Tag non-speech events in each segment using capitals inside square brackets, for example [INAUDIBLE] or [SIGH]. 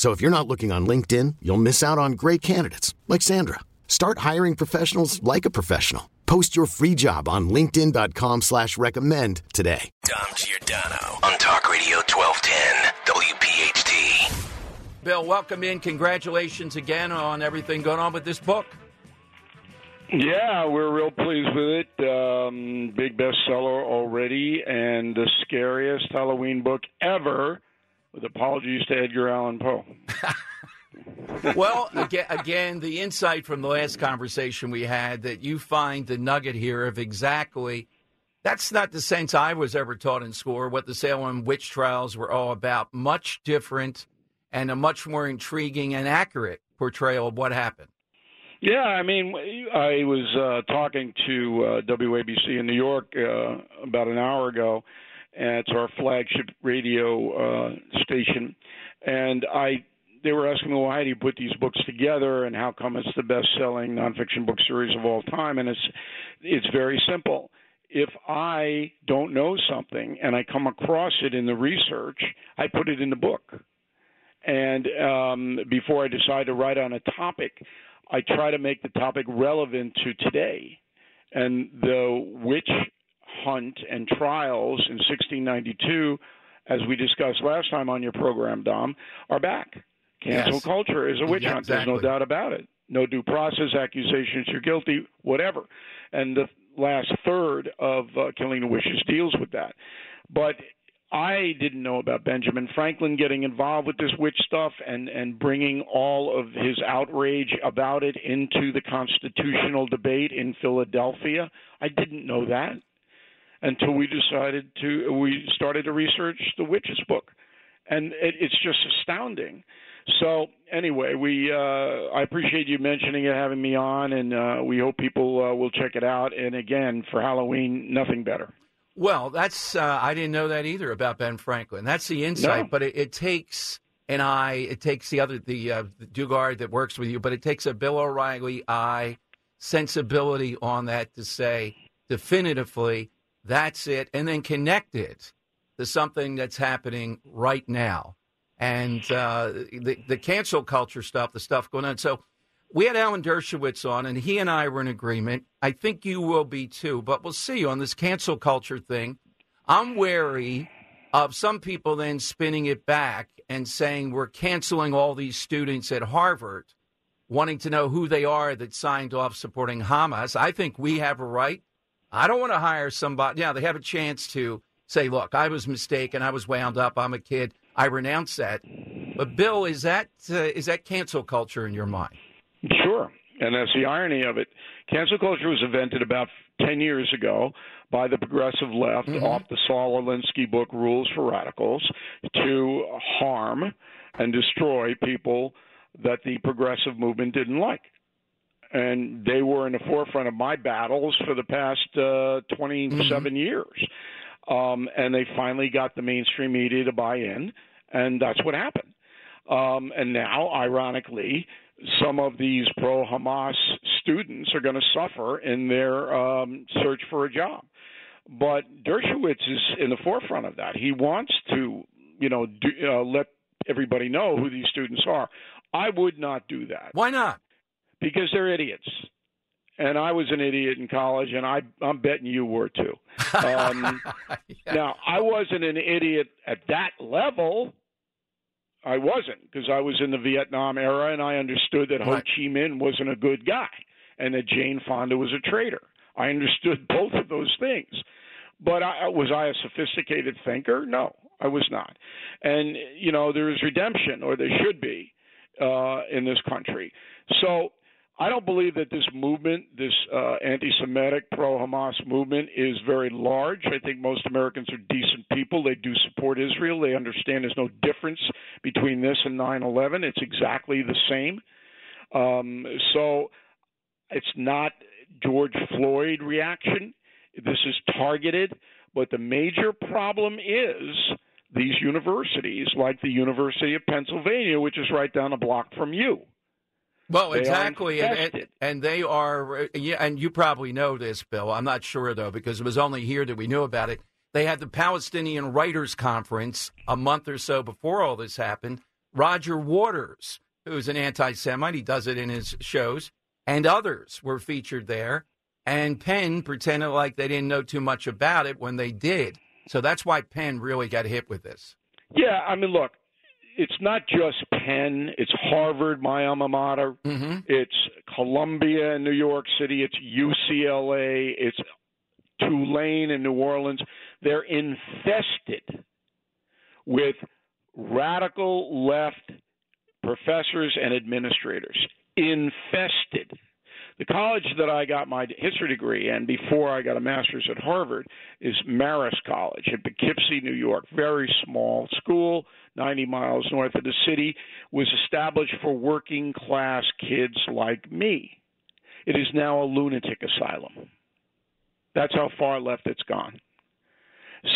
So if you're not looking on LinkedIn, you'll miss out on great candidates like Sandra. Start hiring professionals like a professional. Post your free job on LinkedIn.com slash recommend today. Dom Giordano on Talk Radio 1210 WPHT. Bill, welcome in. Congratulations again on everything going on with this book. Yeah, we're real pleased with it. Um, big bestseller already, and the scariest Halloween book ever with apologies to Edgar Allan Poe. [LAUGHS] well, again, the insight from the last conversation we had that you find the nugget here of exactly that's not the sense I was ever taught in school, what the Salem witch trials were all about. Much different and a much more intriguing and accurate portrayal of what happened. Yeah, I mean, I was uh, talking to uh, WABC in New York uh, about an hour ago, it's our flagship radio uh, station. And I, they were asking me, well, how do you put these books together, and how come it's the best-selling nonfiction book series of all time? And it's, it's very simple. If I don't know something and I come across it in the research, I put it in the book. And um, before I decide to write on a topic, I try to make the topic relevant to today. And the witch hunt and trials in 1692, as we discussed last time on your program, Dom, are back. Cancel Yes. culture is a witch Yeah, hunt. There's no doubt about it. No due process, accusations, you're guilty, whatever. And the last third of uh, Killing the Witches deals with that. But I didn't know about Benjamin Franklin getting involved with this witch stuff and and bringing all of his outrage about it into the constitutional debate in Philadelphia. I didn't know that until we decided to we started to research the witches book, and it, it's just astounding. So anyway, we uh, I appreciate you mentioning it, having me on, and uh, we hope people uh, will check it out. And again, for Halloween, nothing better. Well, that's uh, I didn't know that either about Ben Franklin. That's the insight, No. but it, it takes an eye. It takes the other the, uh, the Dugard that works with you, but it takes a Bill O'Reilly eye sensibility on that to say definitively that's it, and then connect it to something that's happening right now, and uh, the the cancel culture stuff, the stuff going on. So. We had Alan Dershowitz on, and he and I were in agreement. I think you will be too, but we'll see on this cancel culture thing. I'm wary of some people then spinning it back and saying we're canceling all these students at Harvard, wanting to know who they are that signed off supporting Hamas. I think we have a right. I don't want to hire somebody. Yeah, they have a chance to say, look, I was mistaken. I was wound up. I'm a kid. I renounce that. But Bill, is that uh, is that cancel culture in your mind? Sure. And that's the irony of it. Cancel culture was invented about 10 years ago by the progressive left off the Saul Alinsky book, Rules for Radicals, to harm and destroy people that the progressive movement didn't like. And they were in the forefront of my battles for the past uh, 27 years. Um, and they finally got the mainstream media to buy in, and that's what happened. Um, and now, ironically, some of these pro Hamas students are going to suffer in their um, search for a job. But Dershowitz is in the forefront of that. He wants to, you know, do, uh, let everybody know who these students are. I would not do that Why not? Because they're idiots. And I was an idiot in college, and I, I'm betting you were too. Um, [LAUGHS] Now, I wasn't an idiot at that level. I wasn't because I was in the Vietnam era and I understood that Ho Chi Minh wasn't a good guy and that Jane Fonda was a traitor. I understood [LAUGHS] both of those things. But I, was I a sophisticated thinker? No, I was not. And you know, there is redemption, or there should be, uh, in this country. So I don't believe that this movement, this uh, anti-Semitic pro-Hamas movement, is very large. I think most Americans are decent people. They do support Israel. They understand there's no difference between this and 9/11. It's exactly the same. Um, so it's not George Floyd reaction. This is targeted, but the major problem is these universities, like the University of Pennsylvania, which is right down the block from you. Well, They exactly, and, and and they are. Yeah, and you probably know this, Bill. I'm not sure though because it was only here that we knew about it. They had the Palestinian Writers Conference a month or so before all this happened. Roger Waters, who's an anti-Semite, he does it in his shows, and others were featured there. And Penn pretended like they didn't know too much about it when they did. So that's why Penn really got hit with this. Yeah, I mean, look, it's not just Penn. It's Harvard, my alma mater. Mm-hmm. It's Columbia in New York City. It's UCLA. It's Tulane in New Orleans. They're infested with radical left professors and administrators. Infested. The college that I got my history degree in before I got a master's at Harvard is Marist College in Poughkeepsie, New York. Very small school, 90 miles north of the city, was established for working class kids like me. It is now a lunatic asylum. That's how far left it's gone.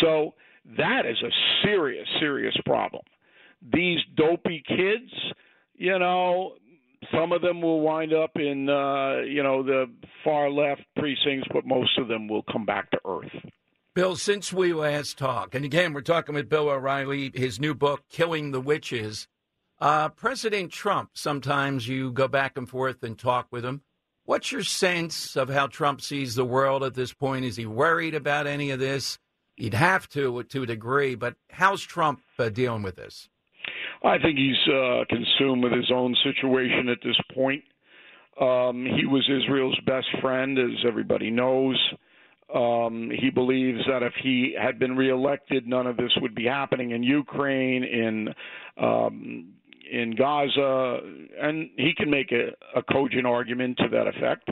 So that is a serious, serious problem. These dopey kids, you know, some of them will wind up in, uh, you know, the far left precincts, but most of them will come back to earth. Bill, since we last talked, and again, we're talking with Bill O'Reilly, his new book, Killing the Witches. Uh, President Trump, sometimes you go back and forth and talk with him. What's your sense of how Trump sees the world at this point? Is he worried about any of this? He'd have to, to a degree, but how's Trump uh, dealing with this? I think he's uh, consumed with his own situation at this point. Um, he was Israel's best friend, as everybody knows. Um, he believes that if he had been reelected, none of this would be happening in Ukraine, in um, in Gaza, and he can make a, a cogent argument to that effect.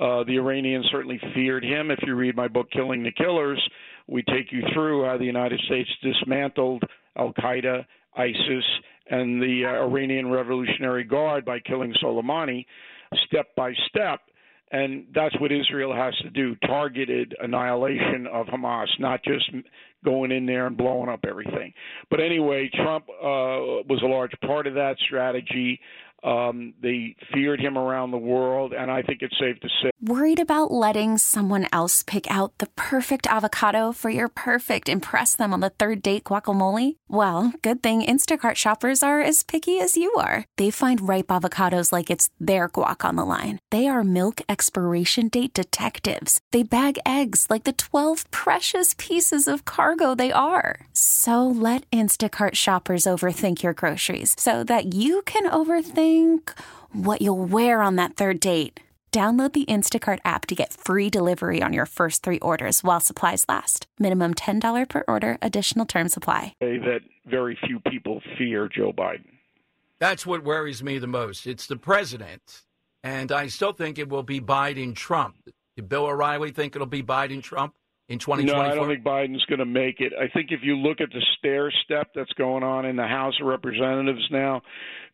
Uh, the Iranians certainly feared him. If you read my book, Killing the Killers, we take you through how the United States dismantled Al Qaeda, ISIS, and the uh, Iranian Revolutionary Guard by killing Soleimani step by step. And that's what Israel has to do targeted annihilation of Hamas, not just going in there and blowing up everything. But anyway, Trump uh, was a large part of that strategy. Um, they feared him around the world, and I think it's safe to say. Worried about letting someone else pick out the perfect avocado for your perfect impress them on the third date guacamole? Well, good thing Instacart shoppers are as picky as you are. They find ripe avocados like it's their guac on the line. They are milk expiration date detectives. They bag eggs like the 12 precious pieces of cargo they are. So let Instacart shoppers overthink your groceries so that you can overthink what you'll wear on that third date. Download the Instacart app to get free delivery on your first three orders while supplies last. Minimum $10 per order, additional term supply. that very few people fear Joe Biden. That's what worries me the most. It's the president, and I still think it will be Biden Trump. Did Bill O'Reilly think it'll be Biden Trump in 2024? No, I don't think Biden's going to make it. I think if you look at the stair step that's going on in the House of Representatives now,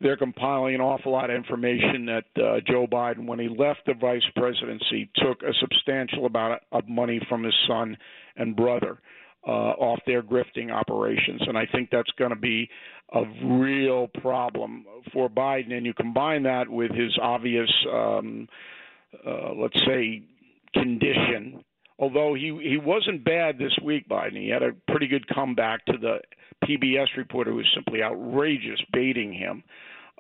they're compiling an awful lot of information that uh, Joe Biden, when he left the vice presidency, took a substantial amount of money from his son and brother uh, off their grifting operations. And I think that's going to be a real problem for Biden. And you combine that with his obvious, um, uh, let's say, condition although he he wasn't bad this week, Biden. He had a pretty good comeback to the PBS reporter who was simply outrageous, baiting him.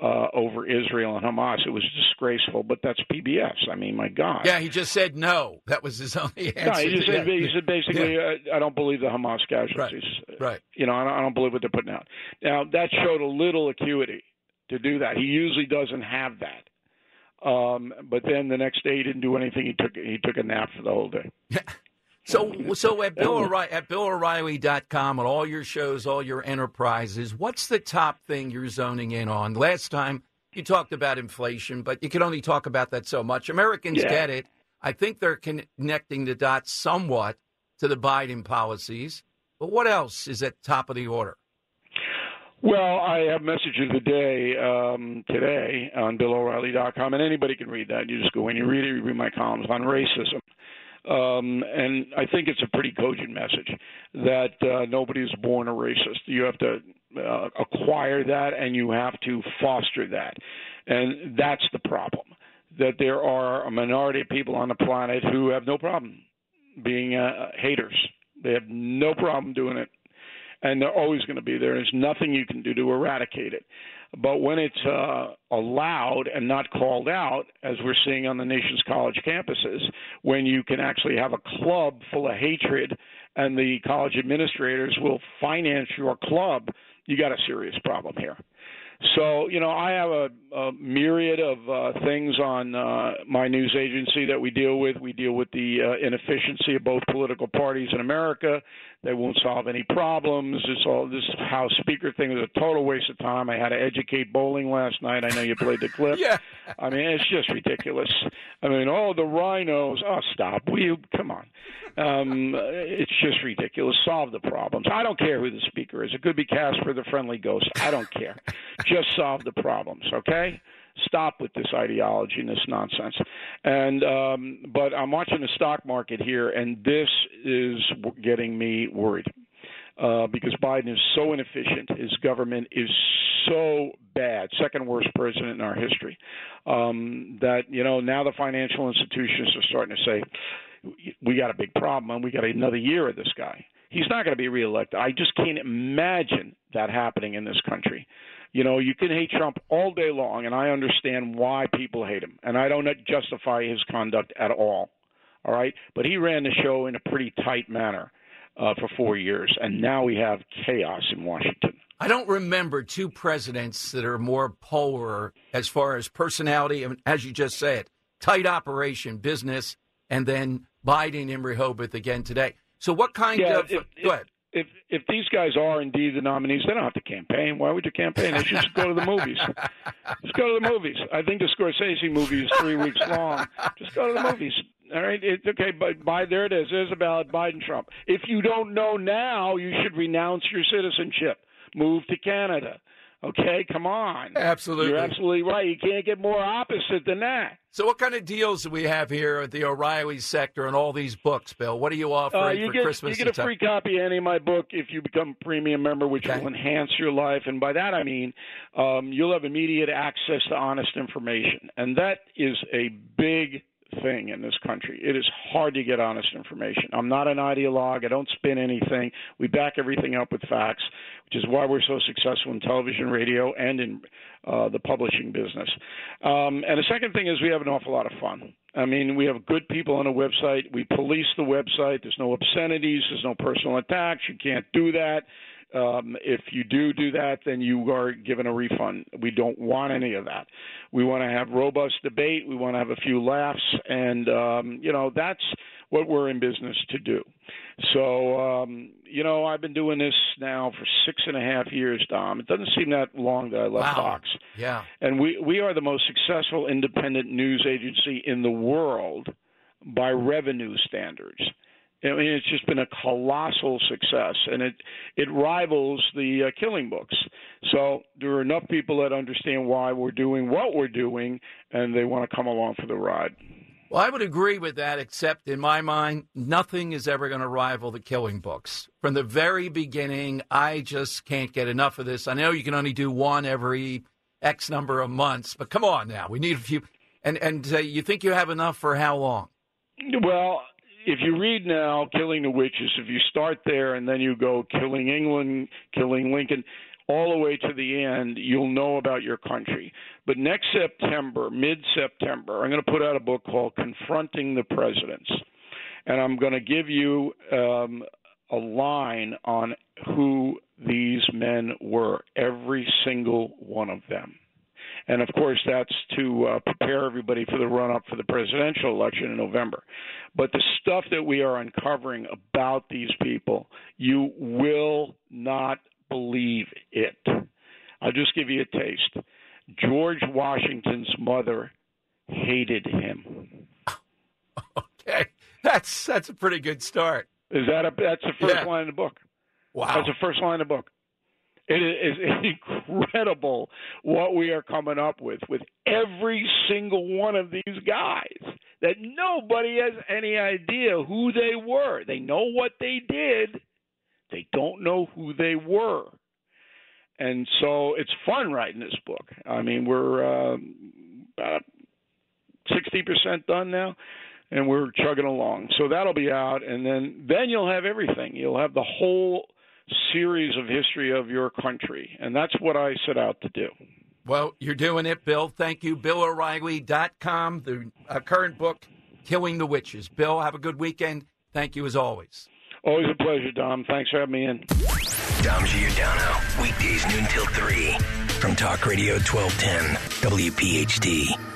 uh, over Israel and Hamas. It was disgraceful, but that's PBS. I mean, my God. Yeah, he just said no. That was his [LAUGHS] only answer. No, he just said, he said basically, Yeah. uh, I don't believe the Hamas casualties. Right. You know, I don't, I don't believe what they're putting out. Now, that showed a little acuity to do that. He usually doesn't have that. Um, but then the next day he didn't do anything. He took he took a nap for the whole day. [LAUGHS] So, so at Bill O'Reilly, at BillO'Reilly.com and all your shows, all your enterprises, what's the top thing you're zoning in on? Last time you talked about inflation, but you can only talk about that so much. Americans Yeah. get it. I think they're connecting the dots somewhat to the Biden policies. But what else is at top of the order? Well, I have message of the day um, today on BillO'Reilly.com, and anybody can read that. You just go in, you read it, you read my columns on racism. Um, and I think it's a pretty cogent message that uh, nobody is born a racist. You have to uh, acquire that, and you have to foster that, and that's the problem. That there are a minority of people on the planet who have no problem being uh, haters. They have no problem doing it and they're always going to be there. There's nothing you can do to eradicate it. But when it's uh, allowed and not called out, as we're seeing on the nation's college campuses, when you can actually have a club full of hatred and the college administrators will finance your club, you got a serious problem here. So, you know, I have a, a myriad of uh, things on uh, my news agency that we deal with. We deal with the uh, inefficiency of both political parties in America. They won't solve any problems. It's all this House Speaker thing is a total waste of time. I had to educate Bolling last night. I know you played the clip. [LAUGHS] Yeah. I mean, it's just ridiculous. I mean, oh, the RINOs. Oh, stop. Will you? Come on. Um, it's just ridiculous. Solve the problems. I don't care who the speaker is. It could be Casper the Friendly Ghost. I don't care. Just solve the problems, okay? Stop with this ideology and this nonsense. And um, but I'm watching the stock market here, and this is getting me worried uh, because Biden is so inefficient. His government is so bad, second worst president in our history. Um, that you know now the financial institutions are starting to say we got a big problem and we got another year of this guy. He's not going to be reelected. I just can't imagine that happening in this country. You know, you can hate Trump all day long, and I understand why people hate him, and I don't justify his conduct at all. All right, but he ran the show in a pretty tight manner uh, for four years, and now we have chaos in Washington. I don't remember two presidents that are more polar as far as personality, and as you just said, tight operation, business, and then Biden in Rehoboth again today. So, what kind Yeah, of? if- go ahead. If if these guys are indeed the nominees, they don't have to campaign. Why would you campaign? They should just go to the movies. Just go to the movies. I think the Scorsese movie is three weeks long. Just go to the movies. All right, it's okay, but by there it is. There's a ballot Biden Trump. If you don't know now, you should renounce your citizenship. Move to Canada. Okay, come on. Absolutely. You're absolutely right. You can't get more opposite than that. So, what kind of deals do we have here at the O'Reilly sector and all these books, Bill? What are you offering Uh, you for get Christmas? you get a free copy of any of my book if you become a premium member, which Okay. will enhance your life. And by that I mean um, you'll have immediate access to honest information, and that is a big thing in this country. It is hard to get honest information. I'm not an ideologue. I don't spin anything. We back everything up with facts, which is why we're so successful in television, radio, and in uh, the publishing business. Um, and the second thing is we have an awful lot of fun. I mean, we have good people on the website. We police the website. There's no obscenities. There's no personal attacks. You can't do that. Um, if you do do that, then you are given a refund. We don't want any of that. We want to have robust debate. We want to have a few laughs, and um, you know that's what we're in business to do. So um, you know, I've been doing this now for six and a half years, Dom. It doesn't seem that long that I left Wow. Fox Yeah. and we we are the most successful independent news agency in the world by revenue standards. I mean, it's just been a colossal success, and it it rivals the uh, Killing Books. So there are enough people that understand why we're doing what we're doing, and they want to come along for the ride. Well, I would agree with that, except in my mind, nothing is ever going to rival the Killing Books. From the very beginning, I just can't get enough of this. I know you can only do one every X number of months, but come on now, we need a few. And and uh, you think you have enough for how long? Well, if you read now Killing the Witches, if you start there and then you go Killing England, Killing Lincoln, all the way to the end, you'll know about your country. But next September, mid September, I'm going to put out a book called Confronting the Presidents. And I'm going to give you um, a line on who these men were, every single one of them. And of course, that's to uh, prepare everybody for the run up for the presidential election in November. But the stuff that we are uncovering about these people, you will not believe it. I'll just give you a taste. George Washington's mother hated him. [LAUGHS] Okay, that's that's a pretty good start. Is that a that's the first Yeah. line of the book? Wow. That's the first line of the book. It is [LAUGHS] incredible what we are coming up with with every single one of these guys that nobody has any idea who they were. They know what they did, they don't know who they were. And so it's fun writing this book. I mean, we're um, about 60% done now and we're chugging along. So that'll be out and then then you'll have everything. You'll have the whole series of history of your country. And that's what I set out to do. Well, you're doing it, Bill. Thank you. BillO'Reilly.com, the uh, current book, Killing the Witches. Bill, have a good weekend. Thank you as always. Always a pleasure, Dom. Thanks for having me in. Dom Giordano, weekdays noon till 3 from Talk Radio 1210, WPHT.